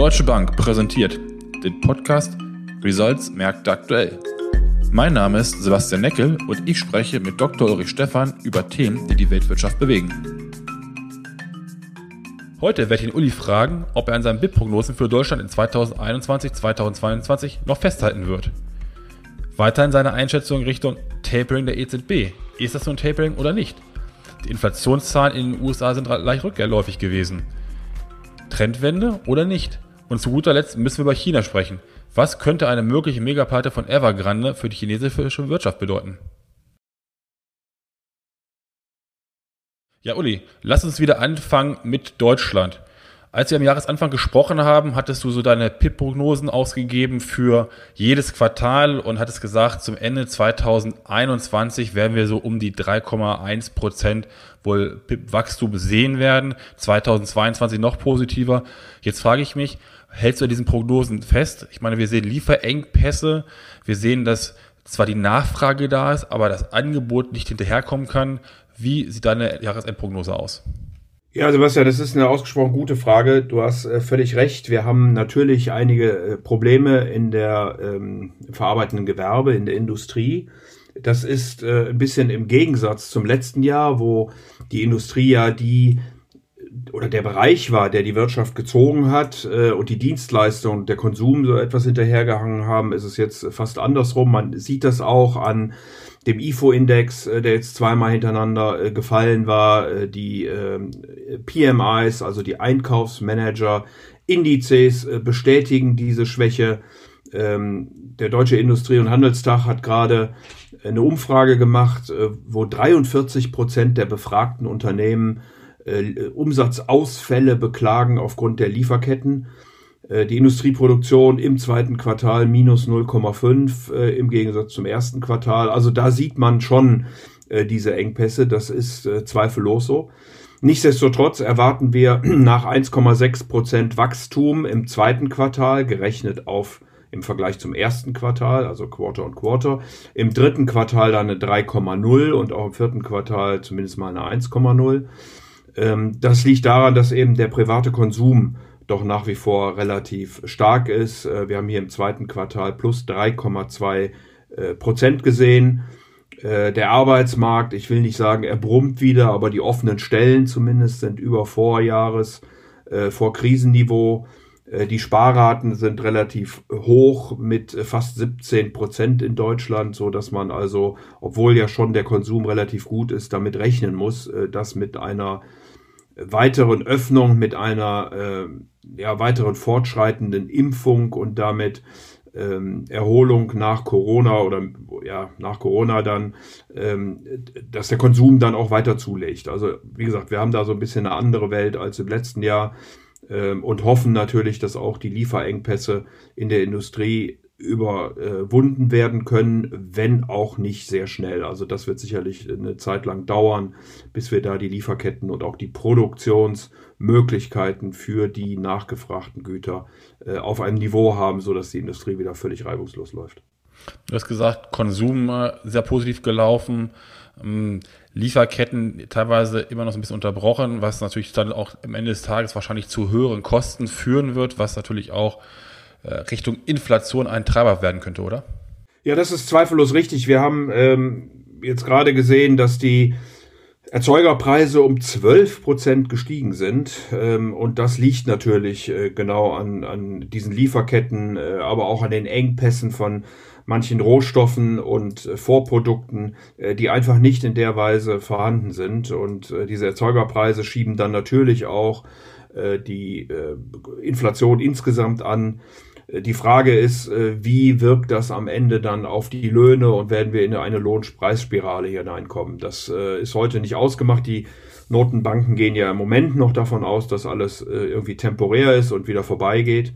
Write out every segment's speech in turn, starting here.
Deutsche Bank präsentiert den Podcast Results Märkte aktuell. Mein Name ist Sebastian Neckel und ich spreche mit Dr. Ulrich Stephan über Themen, die die Weltwirtschaft bewegen. Heute werde ich den Uli fragen, ob er an seinen BIP-Prognosen für Deutschland in 2021, 2022 noch festhalten wird. Weiterhin seine Einschätzung Richtung Tapering der EZB. Ist das ein Tapering oder nicht? Die Inflationszahlen in den USA sind leicht rückläufig gewesen. Trendwende oder nicht? Und zu guter Letzt müssen wir über China sprechen. Was könnte eine mögliche Megapleite von Evergrande für die chinesische Wirtschaft bedeuten? Ja, Uli, lass uns wieder anfangen mit Deutschland. Als wir am Jahresanfang gesprochen haben, hattest du so deine PIP-Prognosen ausgegeben für jedes Quartal und hattest gesagt, zum Ende 2021 werden wir so um die 3,1 Prozent wohl PIP-Wachstum sehen werden. 2022 noch positiver. Jetzt frage ich mich, hältst du diesen Prognosen fest? Ich meine, wir sehen Lieferengpässe. Wir sehen, dass zwar die Nachfrage da ist, aber das Angebot nicht hinterherkommen kann. Wie sieht deine Jahresendprognose aus? Ja, Sebastian, das ist eine ausgesprochen gute Frage. Du hast äh, völlig recht. Wir haben natürlich einige äh, Probleme in der ähm, verarbeitenden Gewerbe, in der Industrie. Das ist äh, ein bisschen im Gegensatz zum letzten Jahr, wo die Industrie ja die oder der Bereich war, der die Wirtschaft gezogen hat äh, und die Dienstleistung, der Konsum so etwas hinterhergehangen haben, ist es jetzt fast andersrum. Man sieht das auch an dem IFO-Index, äh, der jetzt zweimal hintereinander äh, gefallen war, äh, die ähm, PMIs, also die Einkaufsmanager-Indizes bestätigen diese Schwäche. Ähm, der Deutsche Industrie- und Handelstag hat gerade eine Umfrage gemacht, wo 43 Prozent der befragten Unternehmen Umsatzausfälle beklagen aufgrund der Lieferketten. Äh, die Industrieproduktion im zweiten Quartal minus 0,5 äh, im Gegensatz zum ersten Quartal. Also da sieht man schon äh, diese Engpässe. Das ist äh, zweifellos so. Nichtsdestotrotz erwarten wir nach 1,6 Prozent Wachstum im zweiten Quartal, gerechnet auf im Vergleich zum ersten Quartal, also Quarter on Quarter. Im dritten Quartal dann eine 3,0 und auch im vierten Quartal zumindest mal eine 1,0. Ähm, das liegt daran, dass eben der private Konsum doch nach wie vor relativ stark ist. Äh, wir haben hier im zweiten Quartal plus 3,2 äh, Prozent gesehen. Äh, der Arbeitsmarkt, ich will nicht sagen, er brummt wieder, aber die offenen Stellen zumindest sind über Vorjahres, vor Krisenniveau. Die Sparraten sind relativ hoch mit fast 17 Prozent in Deutschland, so dass man also, obwohl ja schon der Konsum relativ gut ist, damit rechnen muss, dass mit einer weiteren Öffnung, mit einer äh, ja, weiteren fortschreitenden Impfung und damit ähm, Erholung nach Corona oder ja, nach Corona dann, ähm, dass der Konsum dann auch weiter zulegt. Also wie gesagt, wir haben da so ein bisschen eine andere Welt als im letzten Jahr und hoffen natürlich, dass auch die Lieferengpässe in der Industrie überwunden werden können, wenn auch nicht sehr schnell. Also das wird sicherlich eine Zeit lang dauern, bis wir da die Lieferketten und auch die Produktionsmöglichkeiten für die nachgefragten Güter äh, auf einem Niveau haben, sodass die Industrie wieder völlig reibungslos läuft. Du hast gesagt, Konsum äh, sehr positiv gelaufen, ähm, Lieferketten teilweise immer noch ein bisschen unterbrochen, was natürlich dann auch am Ende des Tages wahrscheinlich zu höheren Kosten führen wird, was natürlich auch äh, Richtung Inflation ein Treiber werden könnte, oder? Ja, das ist zweifellos richtig. Wir haben ähm, jetzt gerade gesehen, dass die Erzeugerpreise um 12 Prozent gestiegen sind. Ähm, und das liegt natürlich äh, genau an, an diesen Lieferketten, äh, aber auch an den Engpässen von manchen Rohstoffen und äh, Vorprodukten, die einfach nicht in der Weise vorhanden sind. Und diese Erzeugerpreise schieben dann natürlich auch die Inflation insgesamt an. Die Frage ist, äh, wie wirkt das am Ende dann auf die Löhne und werden wir in eine Lohnpreisspirale hineinkommen? Das äh, ist heute nicht ausgemacht. Die Notenbanken gehen ja im Moment noch davon aus, dass alles äh, irgendwie temporär ist und wieder vorbeigeht.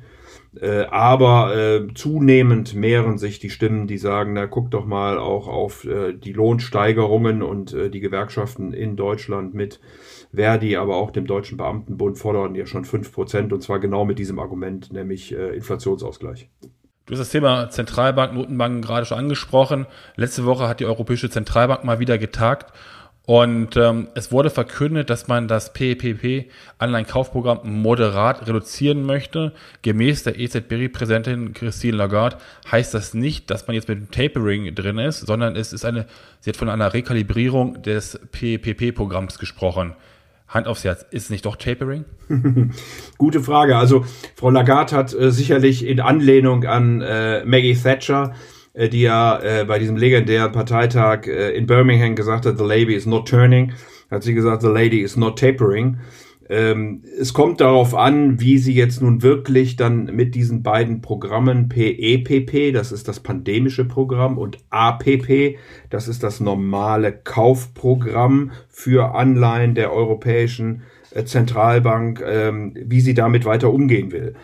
Aber zunehmend mehren sich die Stimmen, die sagen, na guck doch mal auch auf die Lohnsteigerungen und die Gewerkschaften in Deutschland mit Verdi, aber auch dem Deutschen Beamtenbund fordern ja schon 5% und zwar genau mit diesem Argument, nämlich äh, Inflationsausgleich. Du hast das Thema Zentralbank, Notenbanken gerade schon angesprochen. Letzte Woche hat die Europäische Zentralbank mal wieder getagt Und ähm, es wurde verkündet, dass man das PEPP Anleihenkaufprogramm moderat reduzieren möchte. Gemäß der EZB-Präsidentin Christine Lagarde heißt das nicht, dass man jetzt mit dem Tapering drin ist, sondern es ist eine, sie hat von einer Rekalibrierung des PEPP-Programms gesprochen. Hand aufs Herz, ist es nicht doch Tapering? Gute Frage. Also Frau Lagarde hat äh, sicherlich in Anlehnung an äh, Maggie Thatcher äh, die ja äh, bei diesem legendären Parteitag äh, in Birmingham gesagt hat, the lady is not turning, hat sie gesagt, the lady is not tapering. Ähm, es kommt darauf an, wie sie jetzt nun wirklich dann mit diesen beiden Programmen PEPP, e das ist das pandemische Programm, und APP, das ist das normale Kaufprogramm für Anleihen der Europäischen äh, Zentralbank, ähm, wie sie damit weiter umgehen will.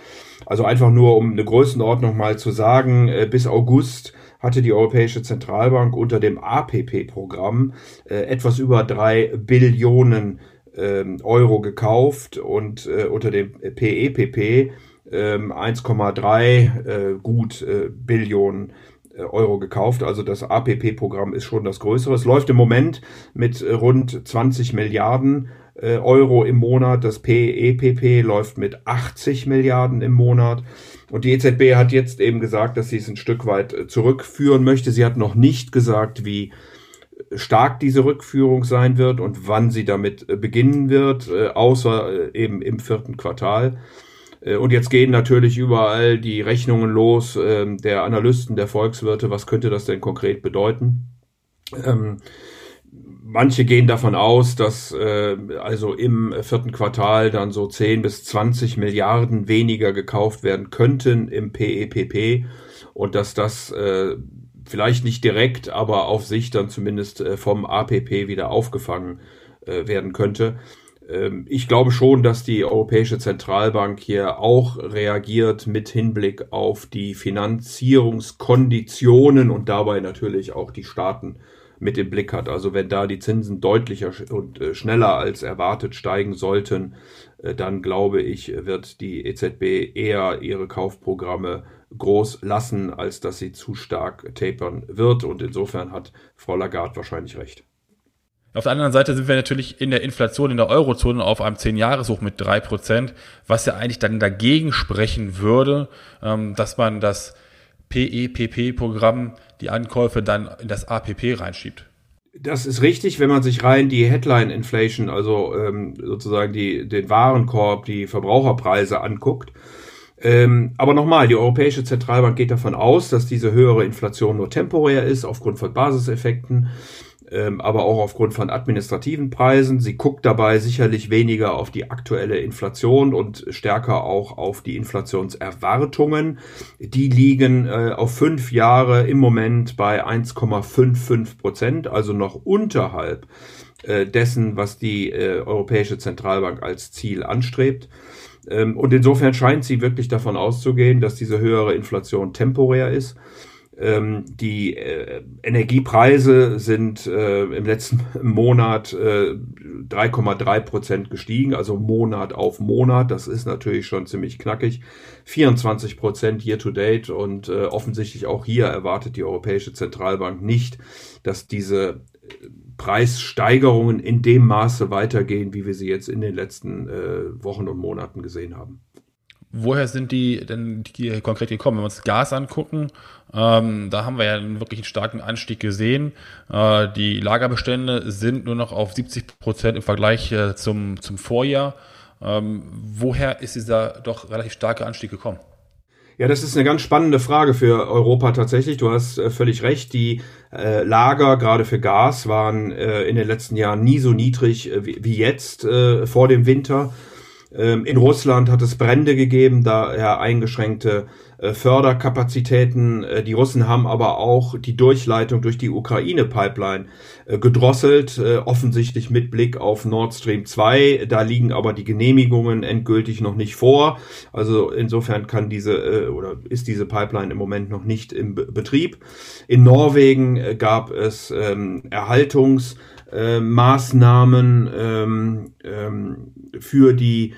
Also einfach nur, um eine Größenordnung mal zu sagen, äh, bis August hatte die Europäische Zentralbank unter dem APP-Programm äh, etwas über drei Billionen Euro gekauft und äh, unter dem PEPP 1,3 äh, gut äh, Billionen äh, Euro gekauft. Also das APP-Programm ist schon das größere. Es läuft im Moment mit äh, rund 20 Milliarden Euro im Monat. Das PEPP läuft mit 80 Milliarden im Monat. Und die EZB hat jetzt eben gesagt, dass sie es ein Stück weit äh, zurückführen möchte. Sie hat noch nicht gesagt, wie stark diese Rückführung sein wird und wann sie damit äh, beginnen wird, äh, außer eben im vierten Quartal. Und jetzt gehen natürlich überall die Rechnungen los ähm, der Analysten, der Volkswirte. Was könnte das denn konkret bedeuten? Ähm, manche gehen davon aus, dass äh, also im vierten Quartal dann so 10 bis 20 Milliarden weniger gekauft werden könnten im PEPP e und dass das äh, vielleicht nicht direkt, aber auf sich dann zumindest äh, vom APP wieder aufgefangen äh, werden könnte. Ähm, ich glaube schon, dass die Europäische Zentralbank hier auch reagiert mit Hinblick auf die Finanzierungskonditionen und dabei natürlich auch die Staaten mit im Blick hat. Also wenn da die Zinsen deutlicher und äh, schneller als erwartet steigen sollten, dann glaube ich, wird die EZB eher ihre Kaufprogramme groß lassen, als dass sie zu stark tapern wird. Und insofern hat Frau Lagarde wahrscheinlich recht. Auf der anderen Seite sind wir natürlich in der Inflation in der Eurozone auf einem 10-Jahres-Hoch mit 3%, was ja eigentlich dann dagegen sprechen würde, ähm, dass man das PEPP-Programm die Ankäufe dann in das APP reinschiebt. Das ist richtig, wenn man sich rein die Headline Inflation, also ähm, sozusagen die, den Warenkorb, die Verbraucherpreise anguckt. Ähm, aber nochmal, die Europäische Zentralbank geht davon aus, dass diese höhere Inflation nur temporär ist, aufgrund von Basiseffekten ähm, aber auch aufgrund von administrativen Preisen. Sie guckt dabei sicherlich weniger auf die aktuelle Inflation und stärker auch auf die Inflationserwartungen. Die liegen äh, auf fünf Jahre im Moment bei 1,55 Prozent, also noch unterhalb äh, dessen, was die äh, Europäische Zentralbank als Ziel anstrebt. Ähm, und insofern scheint sie wirklich davon auszugehen, dass diese höhere Inflation temporär ist ähm, die äh, Energiepreise sind äh, im letzten Monat äh, 3,3 Prozent gestiegen, also Monat auf Monat. Das ist natürlich schon ziemlich knackig. 24 Prozent year to date und äh, offensichtlich auch hier erwartet die Europäische Zentralbank nicht, dass diese äh, Preissteigerungen in dem Maße weitergehen, wie wir sie jetzt in den letzten äh, Wochen und Monaten gesehen haben. Woher sind die denn die konkret gekommen? Wenn wir uns Gas angucken, ähm, da haben wir ja wirklich einen starken Anstieg gesehen. Äh, die Lagerbestände sind nur noch auf 70 Prozent im Vergleich äh, zum, zum Vorjahr. Ähm, woher ist dieser doch relativ starke Anstieg gekommen? Ja, das ist eine ganz spannende Frage für Europa tatsächlich. Du hast äh, völlig recht. Die äh, Lager, gerade für Gas, waren äh, in den letzten Jahren nie so niedrig wie, jetzt vor dem Winter. Ähm, in Russland hat es Brände gegeben, daher eingeschränkte äh, Förderkapazitäten. Äh, die Russen haben aber auch die Durchleitung durch die Ukraine-Pipeline äh, gedrosselt, offensichtlich mit Blick auf Nord Stream 2. Da liegen aber die Genehmigungen endgültig noch nicht vor. Also insofern kann diese oder ist diese Pipeline im Moment noch nicht im Betrieb. In Norwegen gab es ähm, Erhaltungs- äh, ähm, ähm, für die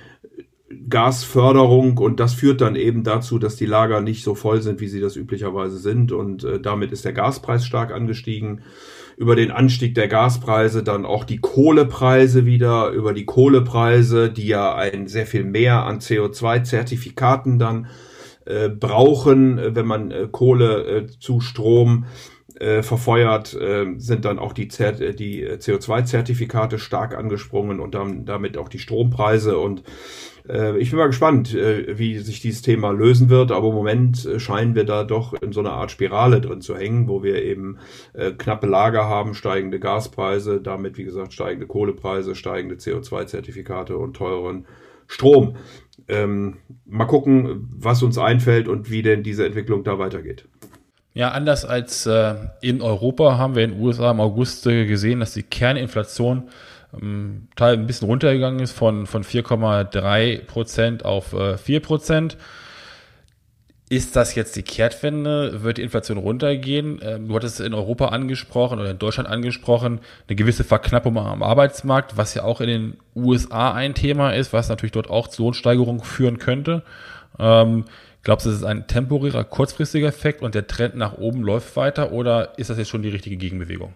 Gasförderung und das führt dann eben dazu, dass die Lager nicht so voll sind, wie sie das üblicherweise sind und äh, damit ist der Gaspreis stark angestiegen. über den Anstieg der Gaspreise dann auch die Kohlepreise wieder, über die Kohlepreise, die ja ein sehr viel mehr an CO2-Zertifikaten dann äh, brauchen, wenn man äh, Kohle äh, zu Strom äh, verfeuert, äh, sind dann auch die, die CO2-Zertifikate stark angesprungen und dann damit auch die Strompreise und äh, ich bin mal gespannt, äh, wie sich dieses Thema lösen wird, aber im Moment äh, scheinen wir da doch in so einer Art Spirale drin zu hängen, wo wir eben knappe Lager haben, steigende Gaspreise, damit wie gesagt steigende Kohlepreise, steigende CO2-Zertifikate und teuren Strom. Ähm, mal gucken, was uns einfällt und wie denn diese Entwicklung da weitergeht. Ja, anders als äh, in Europa haben wir in den USA im August gesehen, dass die Kerninflation ähm, Teil ein bisschen runtergegangen ist von, von 4,3 Prozent auf äh, 4 Prozent. Ist das jetzt die Kehrtwende? Wird die Inflation runtergehen? Ähm, du hattest in Europa angesprochen oder in Deutschland angesprochen, eine gewisse Verknappung am Arbeitsmarkt, was ja auch in den USA ein Thema ist, was natürlich dort auch zu Lohnsteigerungen führen könnte. Ähm, glaubst du, das ist ein temporärer, kurzfristiger Effekt und der Trend nach oben läuft weiter oder ist das jetzt schon die richtige Gegenbewegung?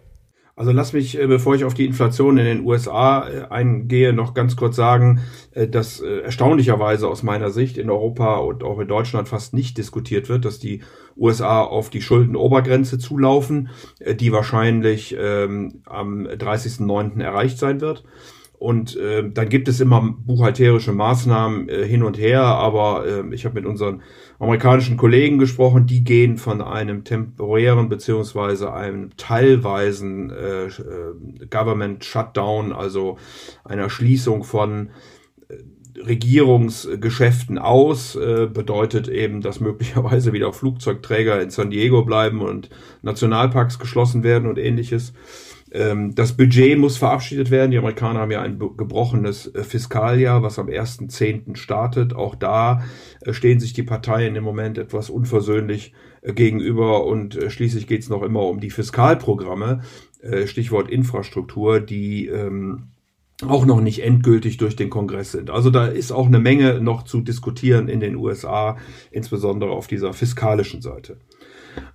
Also lass mich, äh, bevor ich auf die Inflation in den USA äh, eingehe, noch ganz kurz sagen, äh, dass erstaunlicherweise aus meiner Sicht in Europa und auch in Deutschland fast nicht diskutiert wird, dass die USA auf die Schuldenobergrenze zulaufen, die wahrscheinlich ähm, am 30.09. erreicht sein wird. Und äh, dann gibt es immer buchhalterische Maßnahmen äh, hin und her, aber äh, ich habe mit unseren amerikanischen Kollegen gesprochen, die gehen von einem temporären beziehungsweise einem teilweisen äh, äh, Government Shutdown, also einer Schließung von äh, Regierungsgeschäften aus, äh, bedeutet eben, dass möglicherweise wieder Flugzeugträger in San Diego bleiben und Nationalparks geschlossen werden und ähnliches. Ähm, das Budget muss verabschiedet werden. Die Amerikaner haben ja ein gebrochenes äh, Fiskaljahr, was am 1.10. startet. Auch da äh, stehen sich die Parteien im Moment etwas unversöhnlich äh, gegenüber und schließlich geht es noch immer um die Fiskalprogramme, Stichwort Infrastruktur, die ähm, auch noch nicht endgültig durch den Kongress sind. Also da ist auch eine Menge noch zu diskutieren in den USA, insbesondere auf dieser fiskalischen Seite.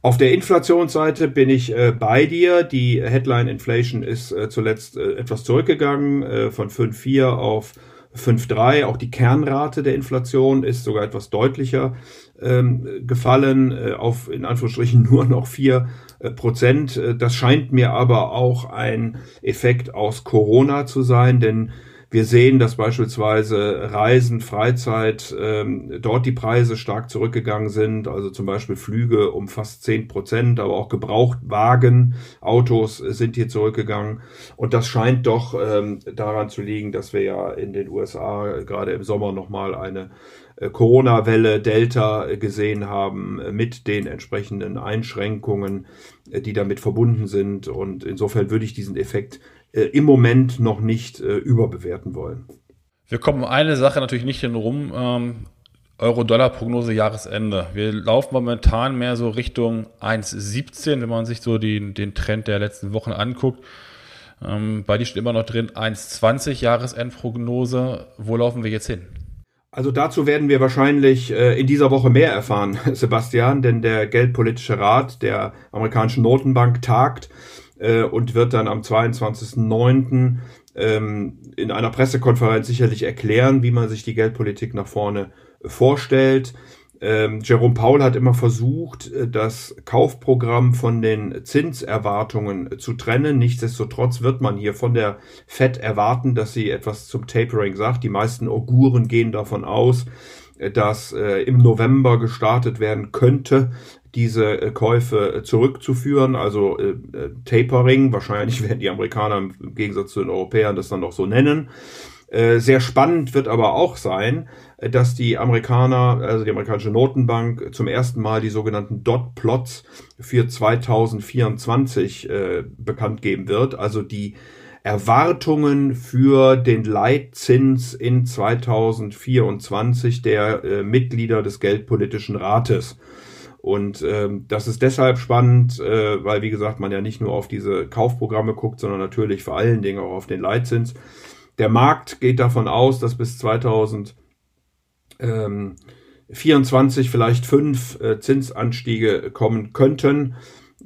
Auf der Inflationsseite bin ich äh, bei dir. Die Headline Inflation ist äh, zuletzt äh, etwas zurückgegangen äh, von 5,4 auf 5,3. Auch die Kernrate der Inflation ist sogar etwas deutlicher ähm, gefallen äh, auf in Anführungsstrichen nur noch 4 äh, Prozent. Das scheint mir aber auch ein Effekt aus Corona zu sein, denn wir sehen, dass beispielsweise Reisen, Freizeit, ähm, dort die Preise stark zurückgegangen sind, also zum Beispiel Flüge um fast zehn Prozent, aber auch Gebrauchtwagen, Autos sind hier zurückgegangen. Und das scheint doch ähm, daran zu liegen, dass wir ja in den USA gerade im Sommer nochmal eine äh, Corona-Welle Delta gesehen haben mit den entsprechenden Einschränkungen, äh, die damit verbunden sind. Und insofern würde ich diesen Effekt äh, im Moment noch nicht äh, überbewerten wollen. Wir kommen eine Sache natürlich nicht hinrum. Ähm, Euro-Dollar-Prognose Jahresende. Wir laufen momentan mehr so Richtung 1,17, wenn man sich so die, den Trend der letzten Wochen anguckt. Ähm, bei dir steht immer noch drin 1,20 Jahresendprognose. Wo laufen wir jetzt hin? Also dazu werden wir wahrscheinlich äh, in dieser Woche mehr erfahren, Sebastian, denn der Geldpolitische Rat der amerikanischen Notenbank tagt äh, und wird dann am 22.09. Ähm, in einer Pressekonferenz sicherlich erklären, wie man sich die Geldpolitik nach vorne vorstellt. Ähm, Jerome Paul hat immer versucht, äh, das Kaufprogramm von den Zinserwartungen zu trennen. Nichtsdestotrotz wird man hier von der Fed erwarten, dass sie etwas zum Tapering sagt. Die meisten Auguren gehen davon aus, äh, dass äh, im November gestartet werden könnte diese äh, Käufe äh, zurückzuführen, also äh, äh, Tapering. Wahrscheinlich werden die Amerikaner im Gegensatz zu den Europäern das dann noch so nennen. Äh, sehr spannend wird aber auch sein, dass die Amerikaner, also die amerikanische Notenbank, zum ersten Mal die sogenannten Dot-Plots für 2024 äh, bekannt geben wird. Also die Erwartungen für den Leitzins in 2024 der äh, Mitglieder des Geldpolitischen Rates. Und ähm, das ist deshalb spannend, äh, weil, wie gesagt, man ja nicht nur auf diese Kaufprogramme guckt, sondern natürlich vor allen Dingen auch auf den Leitzins. Der Markt geht davon aus, dass bis 2024 vielleicht fünf äh, Zinsanstiege kommen könnten.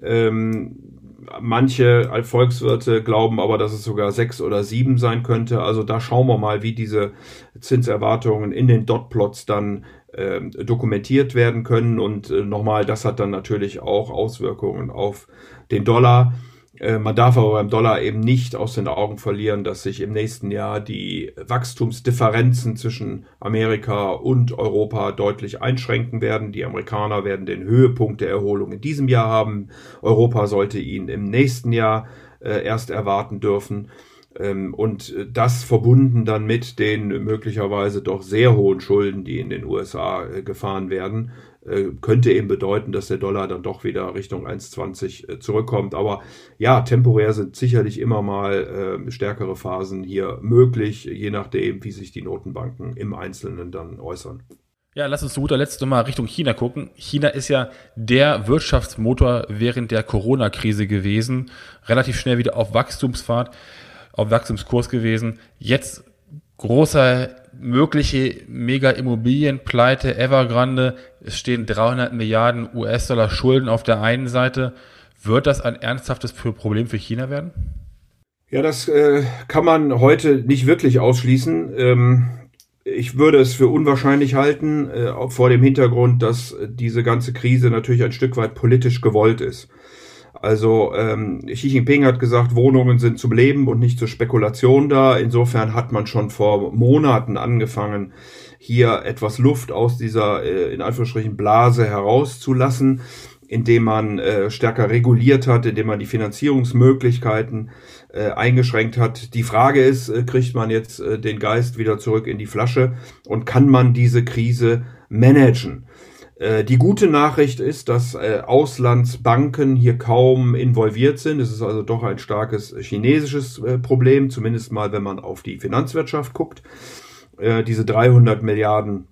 Ähm, manche Volkswirte glauben aber, dass es sogar sechs oder sieben sein könnte. Also da schauen wir mal, wie diese Zinserwartungen in den Dotplots dann äh, dokumentiert werden können. Und äh, nochmal, das hat dann natürlich auch Auswirkungen auf den Dollar. Äh, man darf aber beim Dollar eben nicht aus den Augen verlieren, dass sich im nächsten Jahr die Wachstumsdifferenzen zwischen Amerika und Europa deutlich einschränken werden. Die Amerikaner werden den Höhepunkt der Erholung in diesem Jahr haben. Europa sollte ihn im nächsten Jahr äh, erst erwarten dürfen. Ähm, und das verbunden dann mit den möglicherweise doch sehr hohen Schulden, die in den USA äh, gefahren werden, äh, könnte eben bedeuten, dass der Dollar dann doch wieder Richtung 1,20 äh, zurückkommt. Aber ja, temporär sind sicherlich immer mal äh, stärkere Phasen hier möglich, je nachdem, wie sich die Notenbanken im Einzelnen dann äußern. Ja, lass uns zu guter Letzt nochmal Richtung China gucken. China ist ja der Wirtschaftsmotor während der Corona-Krise gewesen, relativ schnell wieder auf Wachstumsfahrt, auf Wachstumskurs gewesen. Jetzt großer mögliche Mega-Immobilienpleite Evergrande. Es stehen 300 Milliarden US-Dollar Schulden auf der einen Seite. Wird das ein ernsthaftes Problem für China werden? Ja, das äh, kann man heute nicht wirklich ausschließen. Ähm, ich würde es für unwahrscheinlich halten, äh, vor dem Hintergrund, dass diese ganze Krise natürlich ein Stück weit politisch gewollt ist. Also ähm, Xi Jinping hat gesagt, Wohnungen sind zum Leben und nicht zur Spekulation da. Insofern hat man schon vor Monaten angefangen, hier etwas Luft aus dieser äh, in Anführungsstrichen Blase herauszulassen, indem man äh, stärker reguliert hat, indem man die Finanzierungsmöglichkeiten äh, eingeschränkt hat. Die Frage ist, äh, kriegt man jetzt äh, den Geist wieder zurück in die Flasche und kann man diese Krise managen? Äh, die gute Nachricht ist, dass äh, Auslandsbanken hier kaum involviert sind. Es ist also doch ein starkes chinesisches äh, Problem, zumindest mal, wenn man auf die Finanzwirtschaft guckt. Diese 300 Milliarden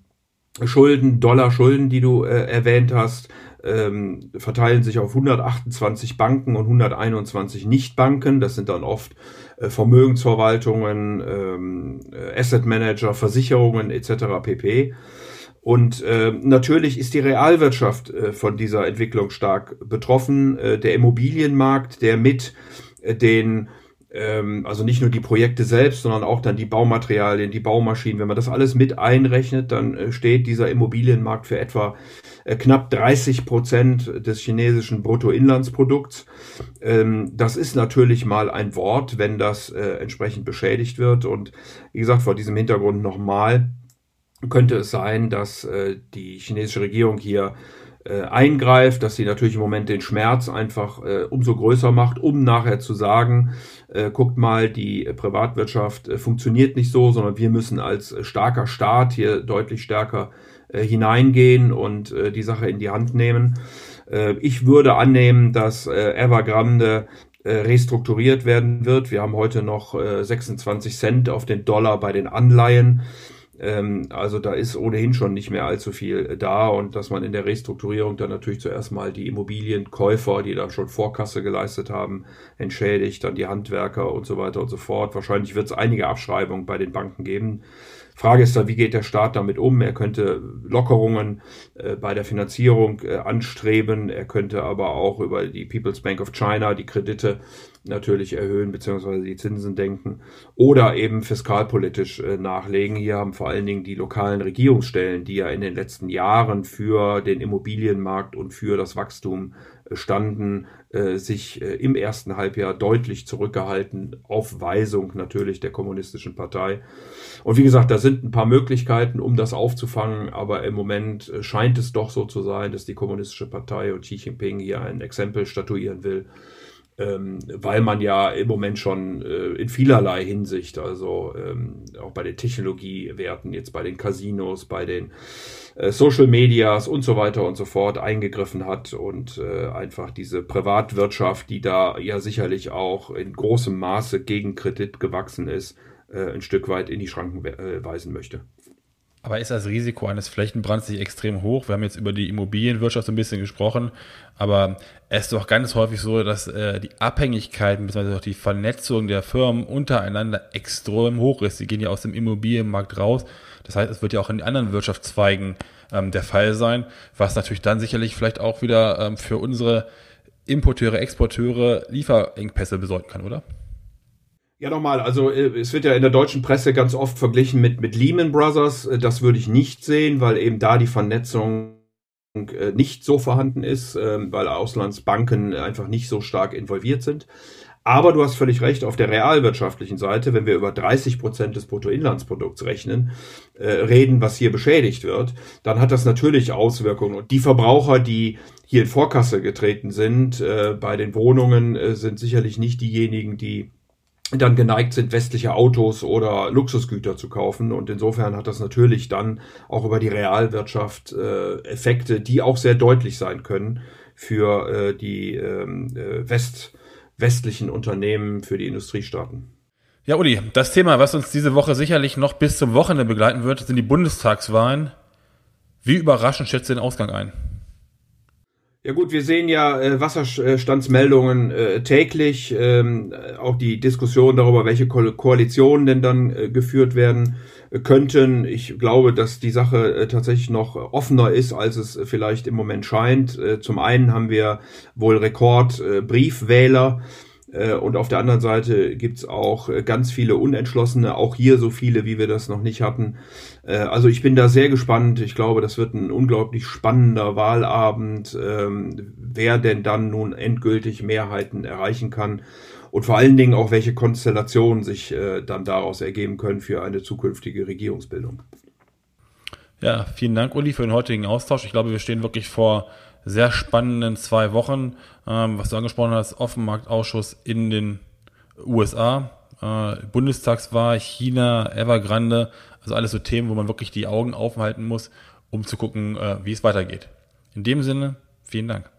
Schulden, Dollar Schulden, die du erwähnt hast, ähm, verteilen sich auf 128 Banken und 121 Nichtbanken. Das sind dann oft Vermögensverwaltungen, ähm, Asset Manager, Versicherungen etc. pp. Und äh, natürlich ist die Realwirtschaft äh, von dieser Entwicklung stark betroffen. Äh, der Immobilienmarkt, der mit äh, den, ähm, also nicht nur die Projekte selbst, sondern auch dann die Baumaterialien, die Baumaschinen, wenn man das alles mit einrechnet, dann äh, steht dieser Immobilienmarkt für etwa äh, knapp 30 Prozent des chinesischen Bruttoinlandsprodukts. Ähm, das ist natürlich mal ein Wort, wenn das äh, entsprechend beschädigt wird. Und wie gesagt, vor diesem Hintergrund nochmal, könnte es sein, dass äh, die chinesische Regierung hier äh, eingreift, dass sie natürlich im Moment den Schmerz einfach äh, umso größer macht, um nachher zu sagen, äh, guckt mal, die Privatwirtschaft äh, funktioniert nicht so, sondern wir müssen als starker Staat hier deutlich stärker äh, hineingehen und äh, die Sache in die Hand nehmen. Äh, ich würde annehmen, dass äh, Evergrande äh, restrukturiert werden wird. Wir haben heute noch äh, 26 Cent auf den Dollar bei den Anleihen. Ähm, also da ist ohnehin schon nicht mehr allzu viel äh, da und dass man in der Restrukturierung dann natürlich zuerst mal die Immobilienkäufer, die dann schon Vorkasse geleistet haben, entschädigt, dann die Handwerker und so weiter und so fort. Wahrscheinlich wird es einige Abschreibungen bei den Banken geben. Frage ist da, wie geht der Staat damit um? Er könnte Lockerungen äh, bei der Finanzierung äh, anstreben. Er könnte aber auch über die People's Bank of China die Kredite natürlich erhöhen beziehungsweise die Zinsen denken oder eben fiskalpolitisch äh, nachlegen. Hier haben vor allen Dingen die lokalen Regierungsstellen, die ja in den letzten Jahren für den Immobilienmarkt und für das Wachstum standen, äh, sich äh, im ersten Halbjahr deutlich zurückgehalten, auf Weisung natürlich der kommunistischen Partei. Und wie gesagt, da sind ein paar Möglichkeiten, um das aufzufangen, aber im Moment äh, scheint es doch so zu sein, dass die kommunistische Partei und Xi Jinping hier ein Exempel statuieren will ähm, weil man ja im Moment schon äh, in vielerlei Hinsicht, also ähm, auch bei den Technologiewerten, jetzt bei den Casinos, bei den äh, Social Medias und so weiter und so fort eingegriffen hat und äh, einfach diese Privatwirtschaft, die da ja sicherlich auch in großem Maße gegen Kredit gewachsen ist, ein Stück weit in die Schranken weisen möchte. Aber ist das Risiko eines Flächenbrands nicht extrem hoch? Wir haben jetzt über die Immobilienwirtschaft so ein bisschen gesprochen, aber es ist doch ganz häufig so, dass äh, die Abhängigkeiten bzw. auch die Vernetzung der Firmen untereinander extrem hoch ist. Die gehen ja aus dem Immobilienmarkt raus. Das heißt, es wird ja auch in anderen Wirtschaftszweigen ähm, der Fall sein, was natürlich dann sicherlich vielleicht auch wieder ähm, für unsere Importeure, Exporteure Lieferengpässe besorgen kann, oder? Ja, nochmal, also äh, es wird ja in der deutschen Presse ganz oft verglichen mit, mit Lehman Brothers. Äh, das würde ich nicht sehen, weil eben da die Vernetzung äh, nicht so vorhanden ist, ähm, weil Auslandsbanken einfach nicht so stark involviert sind. Aber du hast völlig recht, auf der realwirtschaftlichen Seite, wenn wir über 30 Prozent des Bruttoinlandsprodukts rechnen, äh, reden, was hier beschädigt wird, dann hat das natürlich Auswirkungen. Und die Verbraucher, die hier in Vorkasse getreten sind, äh, bei den Wohnungen, sind sicherlich nicht diejenigen, die dann geneigt sind, westliche Autos oder Luxusgüter zu kaufen. Und insofern hat das natürlich dann auch über die Realwirtschaft äh, Effekte, die auch sehr deutlich sein können für äh, die ähm, äh, West westlichen Unternehmen für die Industriestaaten. Ja, Uli, das Thema, was uns diese Woche sicherlich noch bis zum Wochenende begleiten wird, sind die Bundestagswahlen. Wie überraschend schätzt du den Ausgang ein? Ja gut, wir sehen ja äh, Wasserstandsmeldungen äh, täglich, ähm, auch die Diskussion darüber, welche Ko Koalitionen denn dann äh, geführt werden äh, könnten. Ich glaube, dass die Sache äh, tatsächlich noch offener ist, als es vielleicht im Moment scheint. Äh, zum einen haben wir wohl Rekordbriefwähler. Äh, und auf der anderen Seite gibt's auch äh, ganz viele Unentschlossene, auch hier so viele, wie wir das noch nicht hatten. Äh, also ich bin da sehr gespannt. Ich glaube, das wird ein unglaublich spannender Wahlabend, ähm, wer denn dann nun endgültig Mehrheiten erreichen kann und vor allen Dingen auch, welche Konstellationen sich dann daraus ergeben können für eine zukünftige Regierungsbildung. Ja, vielen Dank, Uli, für den heutigen Austausch. Ich glaube, wir stehen wirklich vor sehr spannenden zwei Wochen. Ähm, was du angesprochen hast, Offenmarktausschuss in den USA, äh, Bundestagswahl, China, Evergrande, also alles so Themen, wo man wirklich die Augen aufhalten muss, um zu gucken, äh, wie es weitergeht. In dem Sinne, vielen Dank.